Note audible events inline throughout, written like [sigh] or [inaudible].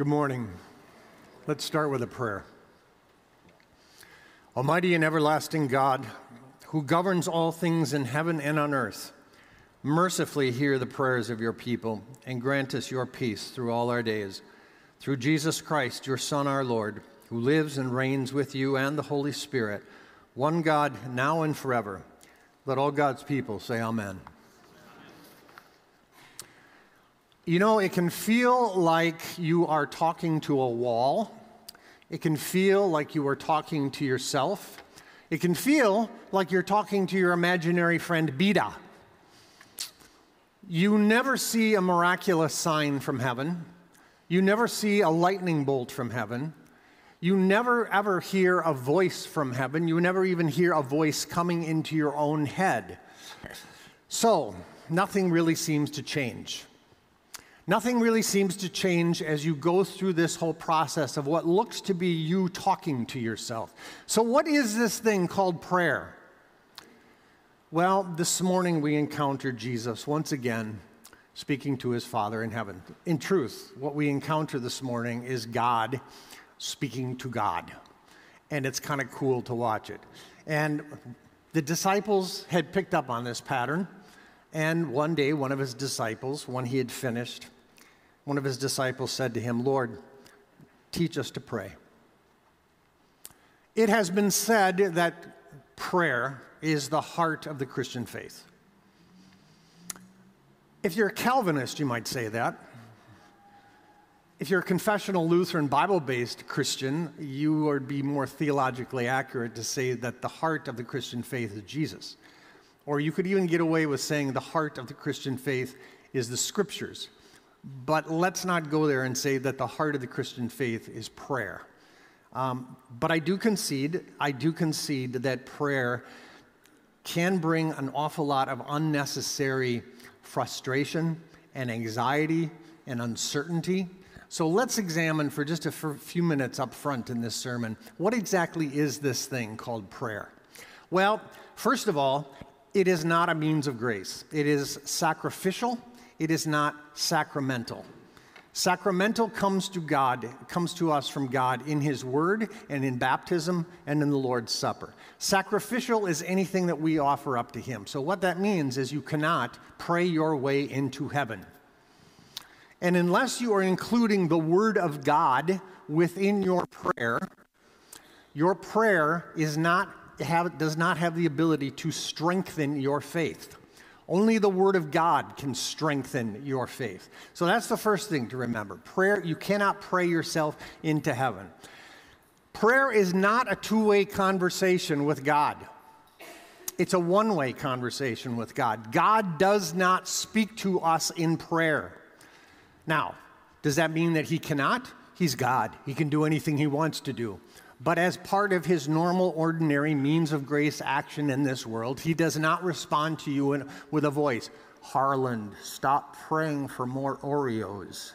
Good morning. Let's start with a prayer. Almighty and everlasting God, who governs all things in heaven and on earth, mercifully hear the prayers of your people and grant us your peace through all our days. Through Jesus Christ, your Son, our Lord, who lives and reigns with you and the Holy Spirit, one God, now and forever. Let all God's people say, Amen. You know, it can feel like you are talking to a wall. It can feel like you are talking to yourself. It can feel like you're talking to your imaginary friend Bida. You never see a miraculous sign from heaven. You never see a lightning bolt from heaven. You never ever hear a voice from heaven. You never even hear a voice coming into your own head. So, nothing really seems to change. Nothing really seems to change as you go through this whole process of what looks to be you talking to yourself. So, what is this thing called prayer? Well, this morning we encountered Jesus once again speaking to his Father in heaven. In truth, what we encounter this morning is God speaking to God. And it's kind of cool to watch it. And the disciples had picked up on this pattern. And one day, one of his disciples, when he had finished, one of his disciples said to him, Lord, teach us to pray. It has been said that prayer is the heart of the Christian faith. If you're a Calvinist, you might say that. If you're a confessional Lutheran Bible based Christian, you would be more theologically accurate to say that the heart of the Christian faith is Jesus. Or you could even get away with saying the heart of the Christian faith is the scriptures. But let's not go there and say that the heart of the Christian faith is prayer. Um, but I do concede, I do concede that prayer can bring an awful lot of unnecessary frustration and anxiety and uncertainty. So let's examine for just a few minutes up front in this sermon what exactly is this thing called prayer? Well, first of all, it is not a means of grace, it is sacrificial it is not sacramental. Sacramental comes to God, comes to us from God in His Word and in baptism and in the Lord's Supper. Sacrificial is anything that we offer up to Him. So, what that means is you cannot pray your way into heaven. And unless you are including the Word of God within your prayer, your prayer is not, have, does not have the ability to strengthen your faith. Only the Word of God can strengthen your faith. So that's the first thing to remember. Prayer, you cannot pray yourself into heaven. Prayer is not a two way conversation with God, it's a one way conversation with God. God does not speak to us in prayer. Now, does that mean that He cannot? He's God, He can do anything He wants to do. But as part of his normal, ordinary means of grace action in this world, he does not respond to you in, with a voice Harland, stop praying for more Oreos.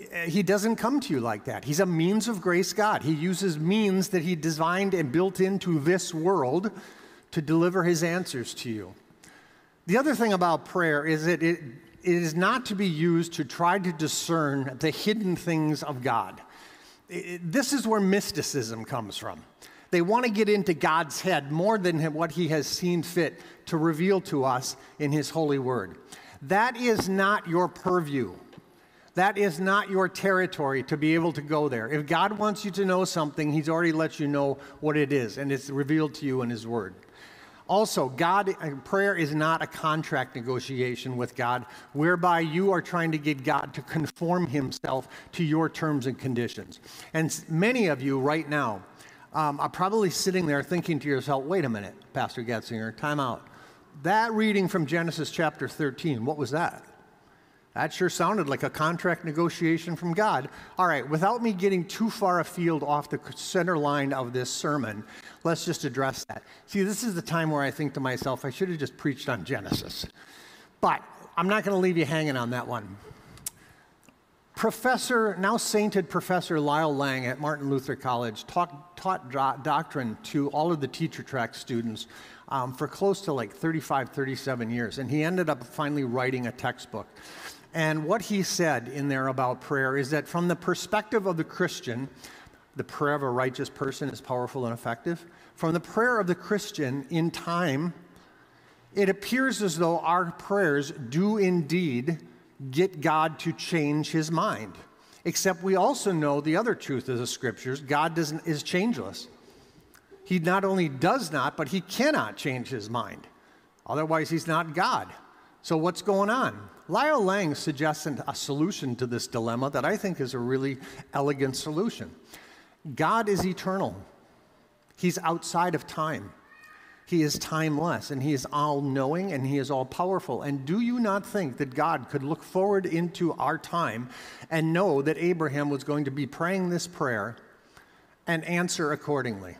Uh, he doesn't come to you like that. He's a means of grace God. He uses means that he designed and built into this world to deliver his answers to you. The other thing about prayer is that it, it is not to be used to try to discern the hidden things of God this is where mysticism comes from. They want to get into God's head more than what He has seen fit to reveal to us in His holy word. That is not your purview. That is not your territory to be able to go there. If God wants you to know something, He's already let you know what it is, and it's revealed to you in His Word. Also, God, uh, prayer is not a contract negotiation with God whereby you are trying to get God to conform himself to your terms and conditions. And many of you right now um, are probably sitting there thinking to yourself, wait a minute, Pastor Getzinger, time out. That reading from Genesis chapter 13, what was that? That sure sounded like a contract negotiation from God. All right, without me getting too far afield off the center line of this sermon, let's just address that. See, this is the time where I think to myself, I should have just preached on Genesis. But I'm not going to leave you hanging on that one. Professor, now sainted Professor Lyle Lange at Martin Luther College taught, taught do- doctrine to all of the teacher track students um, for close to like 35, 37 years. And he ended up finally writing a textbook. And what he said in there about prayer is that from the perspective of the Christian, the prayer of a righteous person is powerful and effective. From the prayer of the Christian in time, it appears as though our prayers do indeed get God to change his mind. Except we also know the other truth of the scriptures God doesn't, is changeless. He not only does not, but he cannot change his mind. Otherwise, he's not God. So, what's going on? Lyle Lange suggests a solution to this dilemma that I think is a really elegant solution. God is eternal, He's outside of time. He is timeless and He is all knowing and He is all powerful. And do you not think that God could look forward into our time and know that Abraham was going to be praying this prayer and answer accordingly?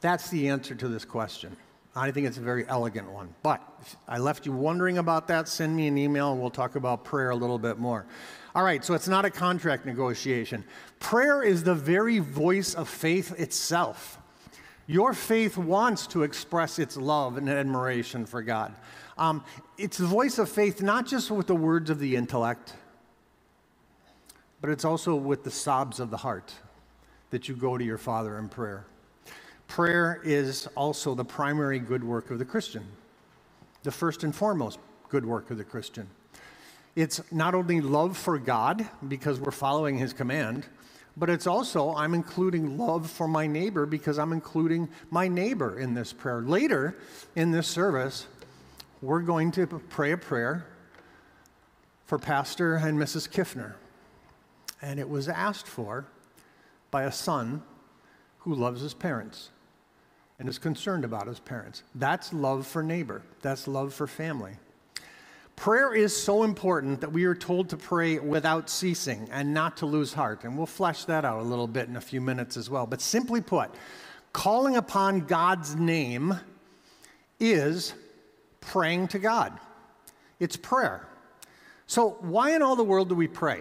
That's the answer to this question. I think it's a very elegant one. But I left you wondering about that. Send me an email and we'll talk about prayer a little bit more. All right, so it's not a contract negotiation. Prayer is the very voice of faith itself. Your faith wants to express its love and admiration for God. Um, it's the voice of faith not just with the words of the intellect, but it's also with the sobs of the heart that you go to your Father in prayer. Prayer is also the primary good work of the Christian, the first and foremost good work of the Christian. It's not only love for God because we're following his command, but it's also, I'm including love for my neighbor because I'm including my neighbor in this prayer. Later in this service, we're going to pray a prayer for Pastor and Mrs. Kiffner. And it was asked for by a son who loves his parents and is concerned about his parents. That's love for neighbor, that's love for family. Prayer is so important that we are told to pray without ceasing and not to lose heart. And we'll flesh that out a little bit in a few minutes as well. But simply put, calling upon God's name is praying to God. It's prayer. So, why in all the world do we pray?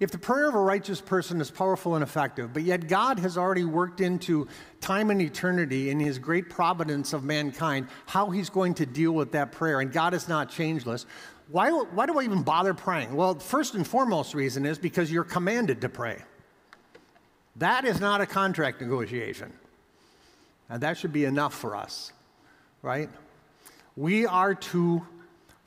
If the prayer of a righteous person is powerful and effective, but yet God has already worked into time and eternity in his great providence of mankind how he's going to deal with that prayer, and God is not changeless, why, why do I even bother praying? Well, first and foremost reason is because you're commanded to pray. That is not a contract negotiation. And that should be enough for us, right? We are to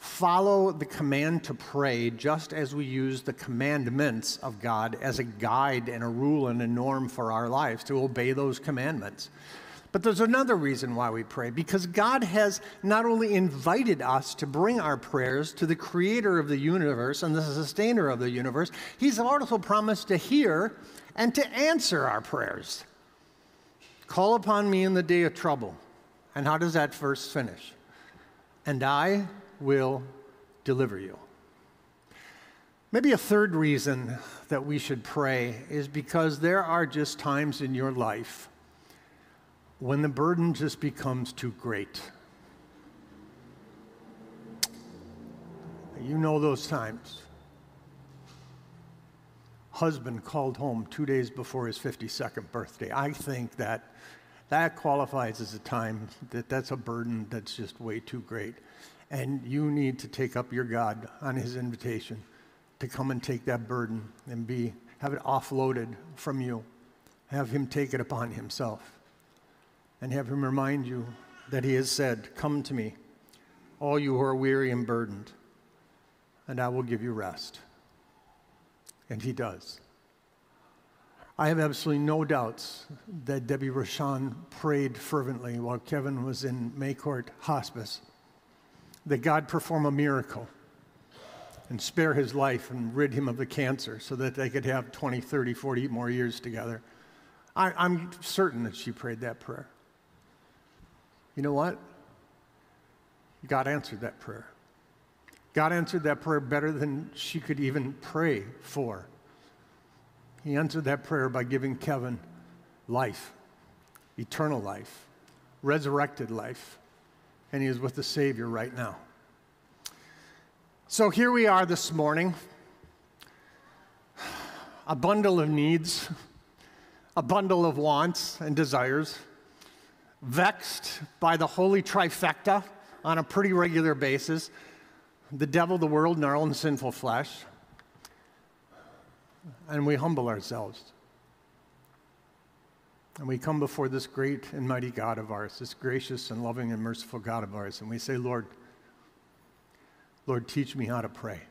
follow the command to pray just as we use the commandments of God as a guide and a rule and a norm for our lives to obey those commandments. But there's another reason why we pray because God has not only invited us to bring our prayers to the creator of the universe and the sustainer of the universe, He's also promised to hear and to answer our prayers. Call upon me in the day of trouble. And how does that verse finish? And I will deliver you. Maybe a third reason that we should pray is because there are just times in your life when the burden just becomes too great. You know those times. Husband called home two days before his 52nd birthday. I think that that qualifies as a time that that's a burden that's just way too great. And you need to take up your God on his invitation to come and take that burden and be have it offloaded from you. Have him take it upon himself. And have him remind you that he has said, Come to me, all you who are weary and burdened, and I will give you rest. And he does. I have absolutely no doubts that Debbie Rochon prayed fervently while Kevin was in May Court Hospice that God perform a miracle and spare his life and rid him of the cancer so that they could have 20, 30, 40 more years together. I, I'm certain that she prayed that prayer. You know what? God answered that prayer. God answered that prayer better than she could even pray for. He answered that prayer by giving Kevin life, eternal life, resurrected life and he is with the Savior right now. So here we are this morning, a bundle of needs, a bundle of wants and desires, vexed by the holy trifecta on a pretty regular basis the devil, the world, and our own sinful flesh, and we humble ourselves. And we come before this great and mighty God of ours, this gracious and loving and merciful God of ours, and we say, Lord, Lord, teach me how to pray.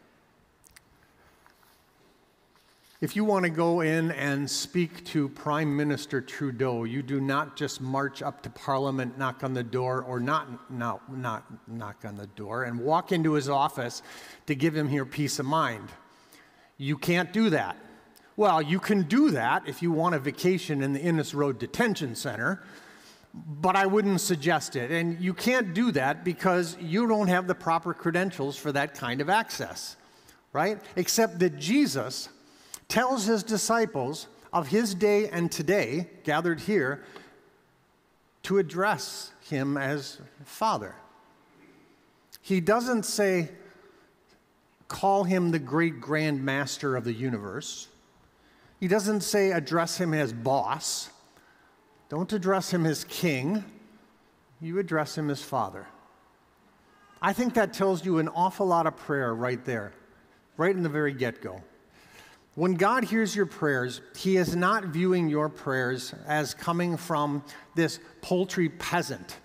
If you want to go in and speak to Prime Minister Trudeau, you do not just march up to Parliament, knock on the door, or not, no, not knock on the door, and walk into his office to give him your peace of mind. You can't do that. Well, you can do that if you want a vacation in the Innes Road Detention Center, but I wouldn't suggest it. And you can't do that because you don't have the proper credentials for that kind of access, right? Except that Jesus tells his disciples of his day and today, gathered here, to address him as Father. He doesn't say, call him the great grand master of the universe. He doesn't say, address him as boss. Don't address him as king. You address him as Father. I think that tells you an awful lot of prayer right there, right in the very get go. When God hears your prayers, He is not viewing your prayers as coming from this paltry peasant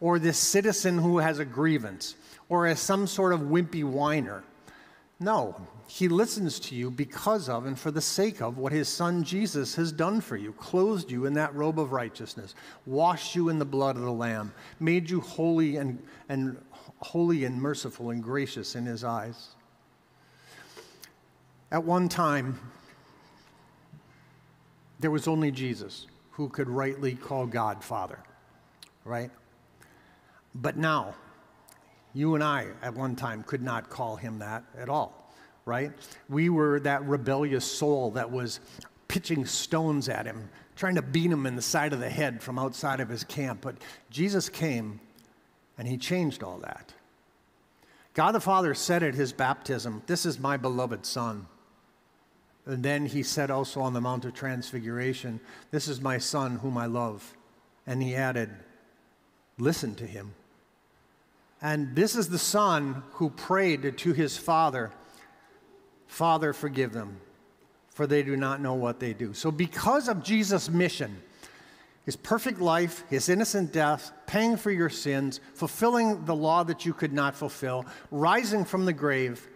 or this citizen who has a grievance or as some sort of wimpy whiner. No, He listens to you because of and for the sake of what His Son Jesus has done for you, clothed you in that robe of righteousness, washed you in the blood of the Lamb, made you holy and, and holy and merciful and gracious in His eyes. At one time, there was only Jesus who could rightly call God Father, right? But now, you and I at one time could not call him that at all, right? We were that rebellious soul that was pitching stones at him, trying to beat him in the side of the head from outside of his camp. But Jesus came and he changed all that. God the Father said at his baptism, This is my beloved Son and then he said also on the Mount of Transfiguration, This is my son whom I love. And he added, Listen to him. And this is the son who prayed to his father, Father, forgive them, for they do not know what they do. So, because of Jesus' mission, his perfect life, his innocent death, paying for your sins, fulfilling the law that you could not fulfill, rising from the grave,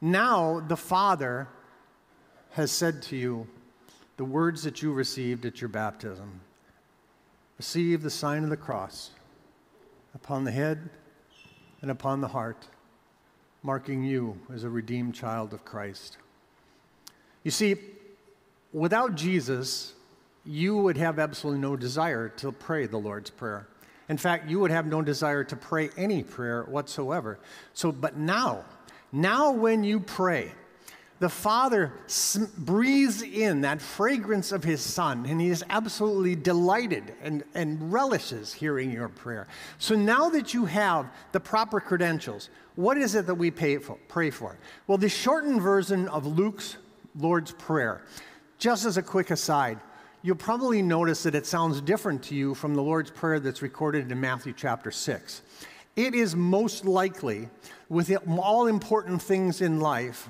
now the Father has said to you the words that you received at your baptism receive the sign of the cross upon the head and upon the heart, marking you as a redeemed child of Christ. You see, without Jesus, you would have absolutely no desire to pray the Lord's Prayer. In fact, you would have no desire to pray any prayer whatsoever. So, but now, now when you pray, the Father breathes in that fragrance of His Son, and He is absolutely delighted and, and relishes hearing your prayer. So now that you have the proper credentials, what is it that we for, pray for? Well, the shortened version of Luke's Lord's Prayer, just as a quick aside, you'll probably notice that it sounds different to you from the Lord's Prayer that's recorded in Matthew chapter 6. It is most likely, with all important things in life,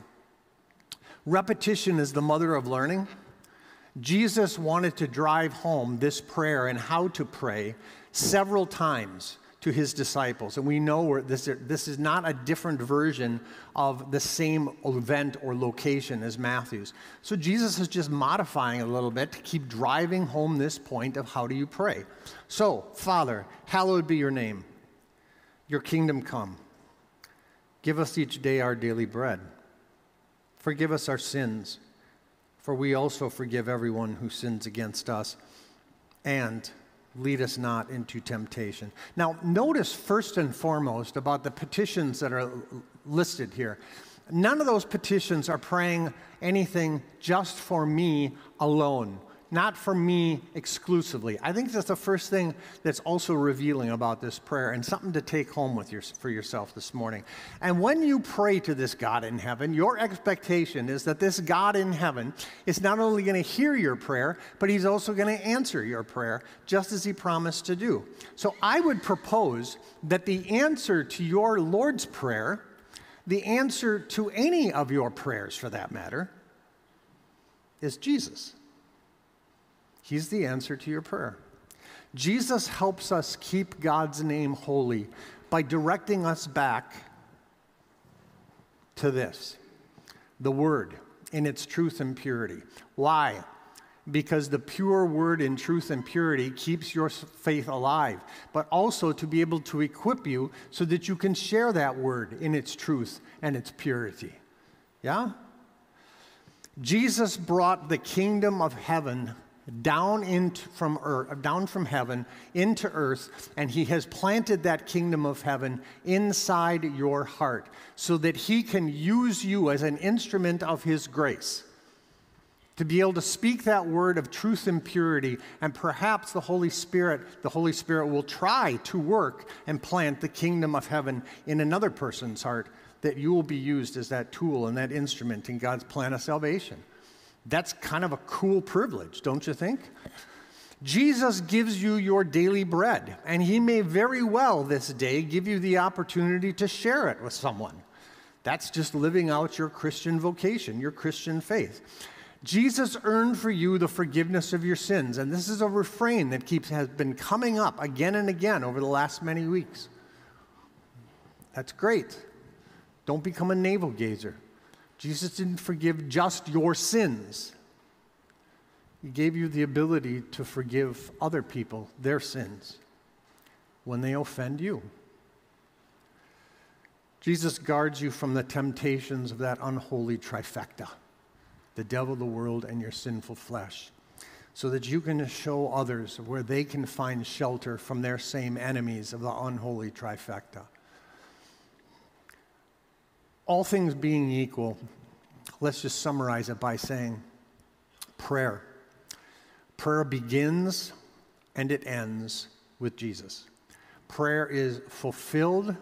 Repetition is the mother of learning. Jesus wanted to drive home this prayer and how to pray several times to his disciples. And we know this, this is not a different version of the same event or location as Matthew's. So Jesus is just modifying a little bit to keep driving home this point of how do you pray. So, Father, hallowed be your name. Your kingdom come. Give us each day our daily bread. Forgive us our sins, for we also forgive everyone who sins against us. And lead us not into temptation. Now, notice first and foremost about the petitions that are listed here. None of those petitions are praying anything just for me alone not for me exclusively. I think that's the first thing that's also revealing about this prayer and something to take home with your, for yourself this morning. And when you pray to this God in heaven, your expectation is that this God in heaven is not only going to hear your prayer, but he's also going to answer your prayer just as he promised to do. So I would propose that the answer to your Lord's prayer The answer to any of your prayers, for that matter, is Jesus. He's the answer to your prayer. Jesus helps us keep God's name holy by directing us back to this the Word in its truth and purity. Why? Because the pure Word in truth and purity keeps your faith alive, but also to be able to equip you so that you can share that Word in its truth and its purity. Yeah? Jesus brought the kingdom of heaven down, into, from earth, down from heaven into earth, and he has planted that kingdom of heaven inside your heart so that he can use you as an instrument of his grace to be able to speak that word of truth and purity. And perhaps the holy spirit the holy spirit will try to work and plant the kingdom of heaven in another person's heart that you will be used as that tool and that instrument in god's plan of salvation that's kind of a cool privilege, don't you think? Jesus gives you your daily bread, and He may very well this day give you the opportunity to share it with someone. That's just living out your Christian vocation, your Christian faith. Jesus earned for you the forgiveness of your sins, and this is a refrain that keeps has been coming up again and again over the last many weeks. That's great. Don't become a navel gazer. Jesus didn't forgive just your sins. He gave you the ability to forgive other people their sins when they offend you. Jesus guards you from the temptations of that unholy trifecta the devil, the world, and your sinful flesh, so that you can show others where they can find shelter from their same enemies of the unholy trifecta. All things being equal, let's just summarize it by saying prayer. Prayer begins and it ends with Jesus. Prayer is fulfilled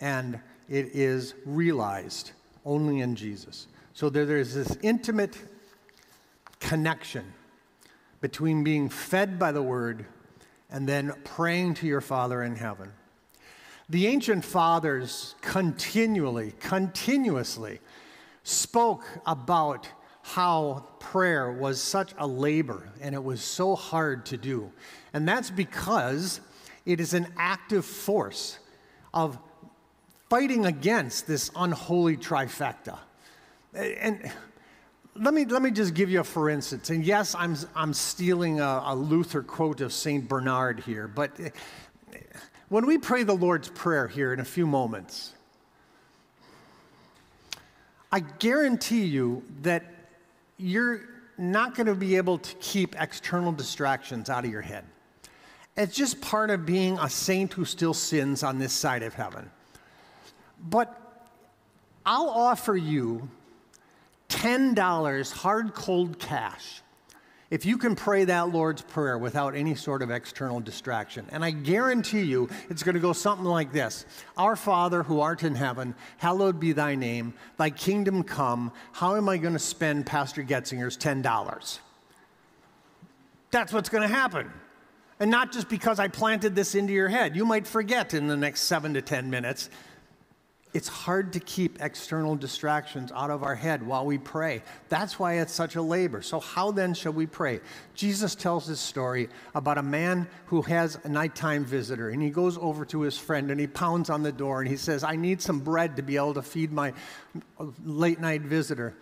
and it is realized only in Jesus. So there is this intimate connection between being fed by the Word and then praying to your Father in heaven. The ancient fathers continually, continuously spoke about how prayer was such a labor and it was so hard to do. And that's because it is an active force of fighting against this unholy trifecta. And let me, let me just give you a for instance. And yes, I'm, I'm stealing a, a Luther quote of St. Bernard here, but when we pray the Lord's Prayer here in a few moments, I guarantee you that you're not going to be able to keep external distractions out of your head. It's just part of being a saint who still sins on this side of heaven. But I'll offer you $10 hard cold cash if you can pray that Lord's Prayer without any sort of external distraction, and I guarantee you it's going to go something like this Our Father who art in heaven, hallowed be thy name, thy kingdom come. How am I going to spend Pastor Getzinger's $10? That's what's going to happen. And not just because I planted this into your head. You might forget in the next seven to 10 minutes it's hard to keep external distractions out of our head while we pray. That's why it's such a labor. So, how then shall we pray? Jesus tells this story about a man who has a nighttime visitor, and he goes over to his friend and he pounds on the door and he says, I need some bread to be able to feed my late night visitor.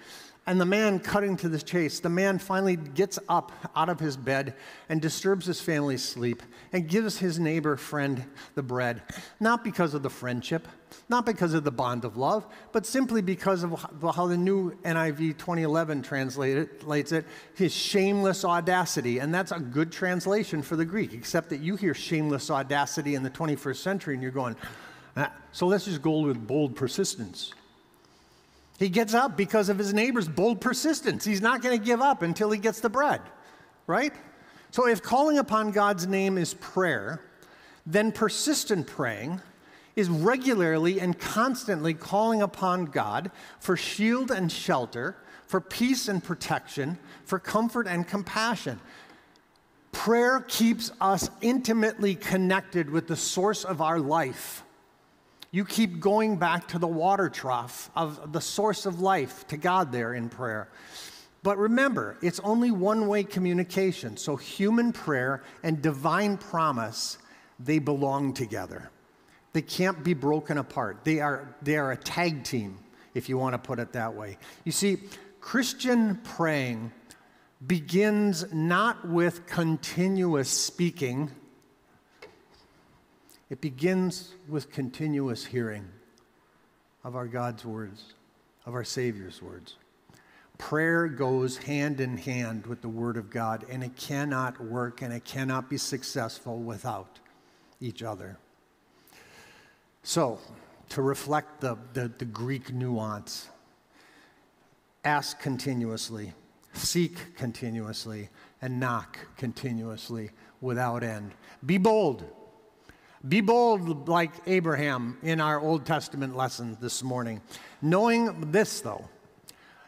And the man, cutting to the chase, the man finally gets up out of his bed and disturbs his family's sleep and gives his neighbor friend the bread, not because of the friendship, not because of the bond of love, but simply because of how the new NIV 2011 translates it, his shameless audacity. And that's a good translation for the Greek, except that you hear shameless audacity in the 21st century and you're going, ah, so let's just go with bold persistence. He gets up because of his neighbor's bold persistence. He's not going to give up until he gets the bread, right? So if calling upon God's name is prayer, then persistent praying is regularly and constantly calling upon God for shield and shelter, for peace and protection, for comfort and compassion. Prayer keeps us intimately connected with the source of our life You keep going back to the water trough of the source of life, to God there in prayer. But remember, it's only one way communication. So human prayer and divine promise, they belong together. They can't be broken apart. They are, they are a tag team, if you want to put it that way. You see, Christian praying begins not with continuous speaking, it begins with continuous hearing of our God's words, of our Savior's words. Prayer goes hand in hand with the Word of God, and it cannot work and it cannot be successful without each other. So, to reflect the, the, the Greek nuance, ask continuously, seek continuously, and knock continuously without end. Be bold. Be bold like Abraham in our Old Testament lesson this morning. Knowing this, though,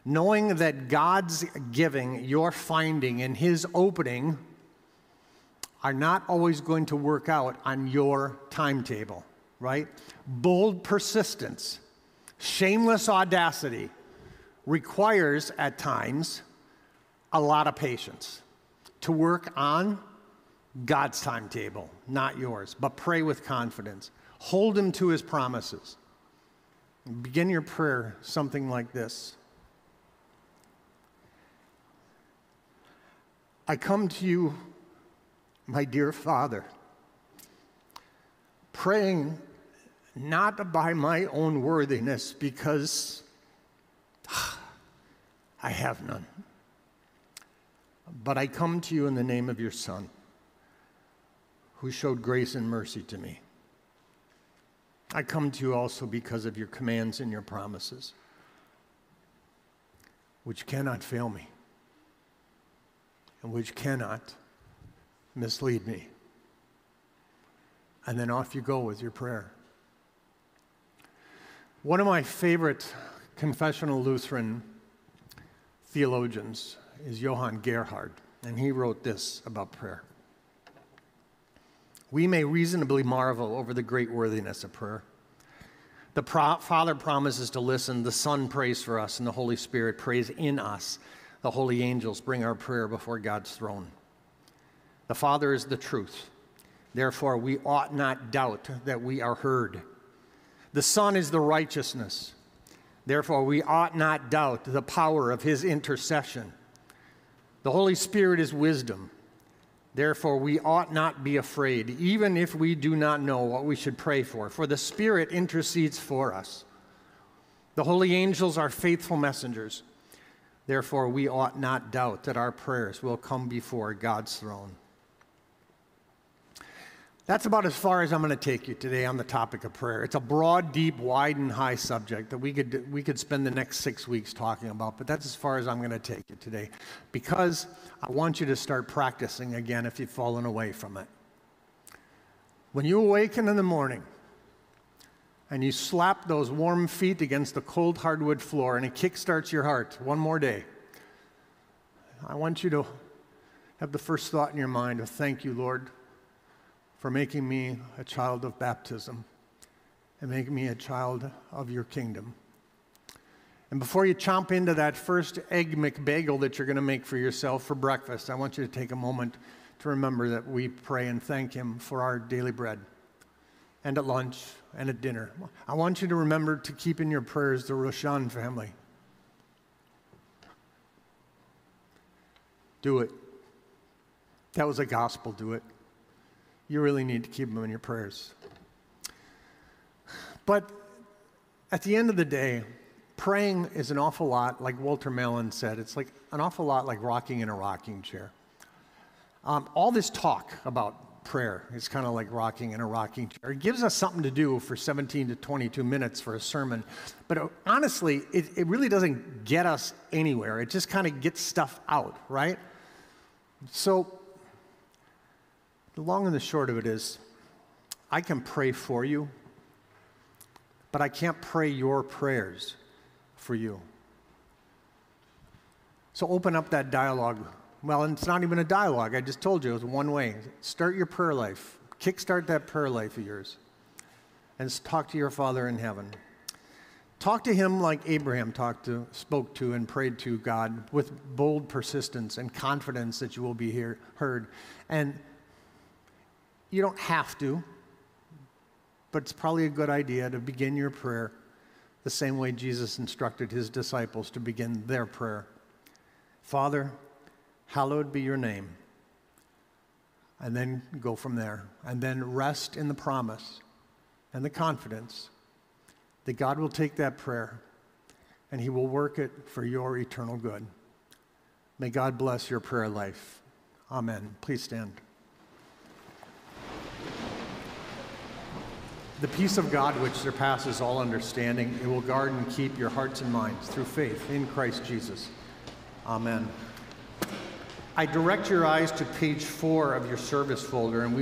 knowing that God's giving, your finding, and His opening are not always going to work out on your timetable, right? Bold persistence, shameless audacity requires at times a lot of patience to work on God's timetable, not yours. But pray with confidence. Hold Him to His promises. Begin your prayer something like this I come to you, my dear Father, praying not by my own worthiness, because [sighs] I have none, but I come to you in the name of your Son who showed grace and mercy to me. I come to you also because of your commands and your promises, which cannot fail me and which cannot mislead me. And then off you go with your prayer. One of my favorite confessional Lutheran theologians is Johann Gerhard, and he wrote this about prayer we may reasonably marvel over the great worthiness of prayer. The pro- Father promises to listen, the Son prays for us, and the Holy Spirit prays in us. The holy angels bring our prayer before God's throne. The Father is the truth. Therefore, we ought not doubt that we are heard. The Son is the righteousness. Therefore, we ought not doubt the power of his intercession. The Holy Spirit is wisdom. Therefore, we ought not be afraid, even if we do not know what we should pray for, for the Spirit intercedes for us. The holy angels are faithful messengers. Therefore, we ought not doubt that our prayers will come before God's throne. That's about as far as I'm going to take you today on the topic of prayer. It's a broad, deep, wide, and high subject that we could, we could spend the next six weeks talking about, but that's as far as I'm going to take you today because I want you to start practicing again if you've fallen away from it. When you awaken in the morning and you slap those warm feet against the cold hardwood floor and it kickstarts your heart one more day, I want you to have the first thought in your mind of thank you, Lord for making me a child of baptism and making me a child of your kingdom. And before you chomp into that first egg McBagel that you're going to make for yourself for breakfast, I want you to take a moment to remember that we pray and thank Him for our daily bread and at lunch and at dinner. I want you to remember to keep in your prayers the Rochon family. Do it. That was a gospel, do it you really need to keep them in your prayers. But at the end of the day, praying is an awful lot, like Walter Malin said, it's like an awful lot like rocking in a rocking chair. Um, all this talk about prayer is kind of like rocking in a rocking chair. It gives us something to do for 17 to 22 minutes for a sermon. But uh, honestly, it, it really doesn't get us anywhere. It just kind of gets stuff out, right? So the long and the short of it is, I can pray for you, but I can't pray your prayers for you. So open up that dialogue. Well, it's not even a dialogue. I just told you it was one way. Start your prayer life. Kickstart that prayer life of yours. and talk to your Father in heaven. Talk to him like Abraham talked to, spoke to, and prayed to God with bold persistence and confidence that you will be hear, heard. And you don't have to, but it's probably a good idea to begin your prayer the same way Jesus instructed his disciples to begin their prayer Father, hallowed be your name. And then go from there. And then rest in the promise and the confidence that God will take that prayer and he will work it for your eternal good. May God bless your prayer life. Amen. Please stand. The peace of God, which surpasses all understanding, it will guard and keep your hearts and minds through faith in Christ Jesus. Amen. I direct your eyes to page four of your service folder, and we